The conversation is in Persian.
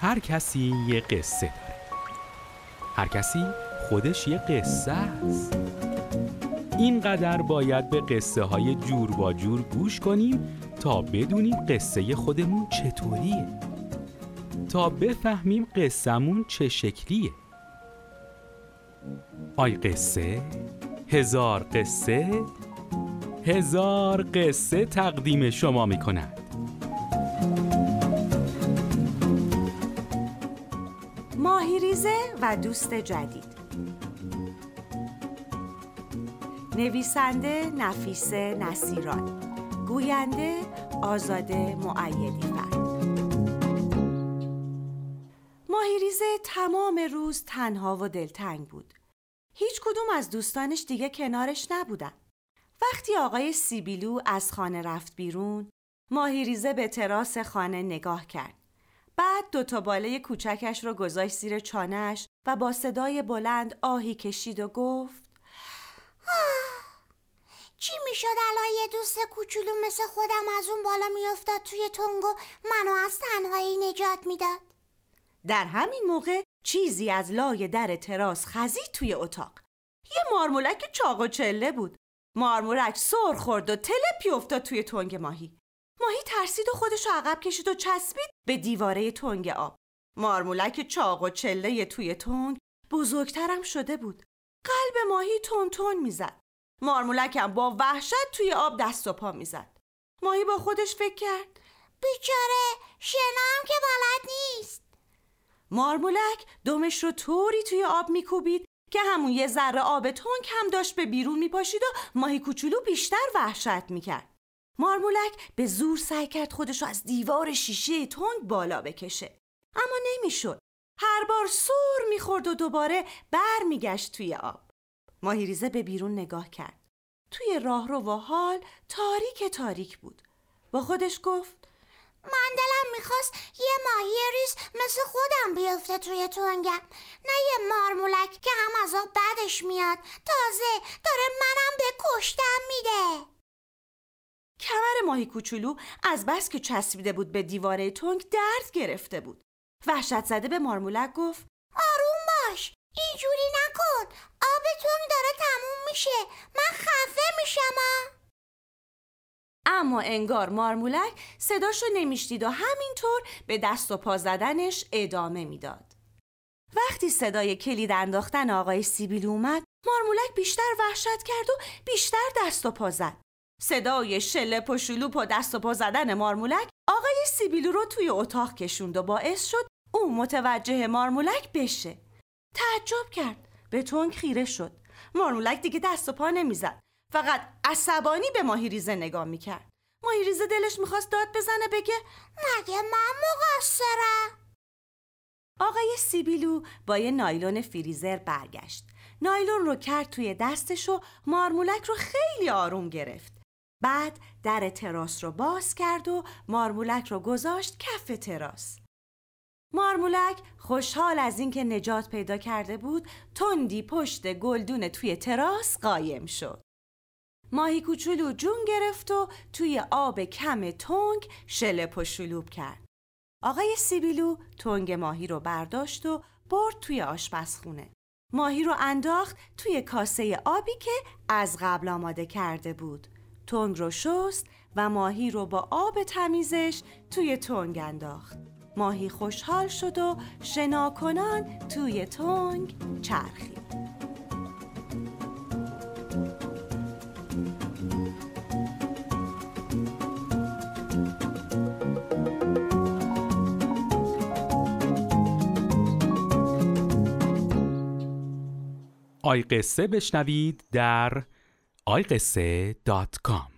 هر کسی یه قصه داره. هر کسی خودش یه قصه است. اینقدر باید به قصه های جور با جور گوش کنیم تا بدونیم قصه خودمون چطوریه. تا بفهمیم قصهمون چه شکلیه. آی قصه هزار قصه هزار قصه تقدیم شما می و دوست جدید. نویسنده نفیسه نصیران. گوینده آزاده معیدی فرد. ماهیریزه تمام روز تنها و دلتنگ بود. هیچ کدوم از دوستانش دیگه کنارش نبودن. وقتی آقای سیبیلو از خانه رفت بیرون ماهیریزه به تراس خانه نگاه کرد. بعد دوتا باله کوچکش رو گذاشت زیر چانش و با صدای بلند آهی کشید و گفت چی می‌شد الان یه دوست کوچولو مثل خودم از اون بالا میافتاد توی تنگو منو از تنهایی نجات می‌داد. در همین موقع چیزی از لای در تراس خزید توی اتاق. یه مارمولک چاق و چله بود. مارمولک سر خورد و تلپی افتاد توی تنگ ماهی. ماهی ترسید و خودش رو عقب کشید و چسبید به دیواره تنگ آب. مارمولک چاق و چله توی تنگ بزرگترم شده بود. قلب ماهی تون تون می‌زد. مارمولکم با وحشت توی آب دست و پا می‌زد. ماهی با خودش فکر کرد. بیچاره شنام که بلد نیست. مارمولک دمش رو طوری توی آب میکوبید که همون یه ذره آب تنگ هم داشت به بیرون میپاشید و ماهی کوچولو بیشتر وحشت می‌کرد. مارمولک به زور سعی کرد خودش از دیوار شیشه تنگ بالا بکشه. اما نمی‌شد. هر بار سور می‌خورد و دوباره بر میگشت توی آب. ماهیریزه به بیرون نگاه کرد. توی راهرو و حال تاریک تاریک بود. با خودش گفت من دلم می‌خواست یه ماهی ریز مثل خودم بیفته توی تونگم نه یه مارمولک که هم از آب بدش میاد. تازه داره منم به کشتم میده. ماهی کوچولو از بس که چسبیده بود به دیواره تنگ درد گرفته بود وحشت زده به مارمولک گفت آروم باش اینجوری نکن آب تنگ داره تموم میشه من خفه میشم اما انگار مارمولک صداشو نمی‌شدید و همینطور به دست و پا زدنش ادامه می‌داد. وقتی صدای کلید انداختن آقای سیبیل اومد مارمولک بیشتر وحشت کرد و بیشتر دست و پا زد. صدای شلپ و و دست و پا زدن مارمولک آقای سیبیلو رو توی اتاق کشوند و باعث شد او متوجه مارمولک بشه. تعجب کرد. به تنگ خیره شد. مارمولک دیگه دست و پا نمی‌زد. فقط عصبانی به ماهیریزه نگاه می‌کرد ماهیریزه دلش می‌خواست داد بزنه بگه مگه من مقصرم آقای سیبیلو با یه نایلون فریزر برگشت نایلون رو کرد توی دستش و مارمولک رو خیلی آروم گرفت بعد در تراس رو باز کرد و مارمولک رو گذاشت کف تراس مارمولک خوشحال از اینکه نجات پیدا کرده بود تندی پشت گلدون توی تراس قایم شد ماهی کوچولو جون گرفت و توی آب کم تنگ شلپ و شلوب کرد. آقای سیبیلو تنگ ماهی رو برداشت و برد توی آشپزخونه. ماهی رو انداخت توی کاسه آبی که از قبل آماده کرده بود. تنگ رو شست و ماهی رو با آب تمیزش توی تنگ انداخت. ماهی خوشحال شد و شناکنان توی تنگ چرخید. آی قصه بشنوید در کام.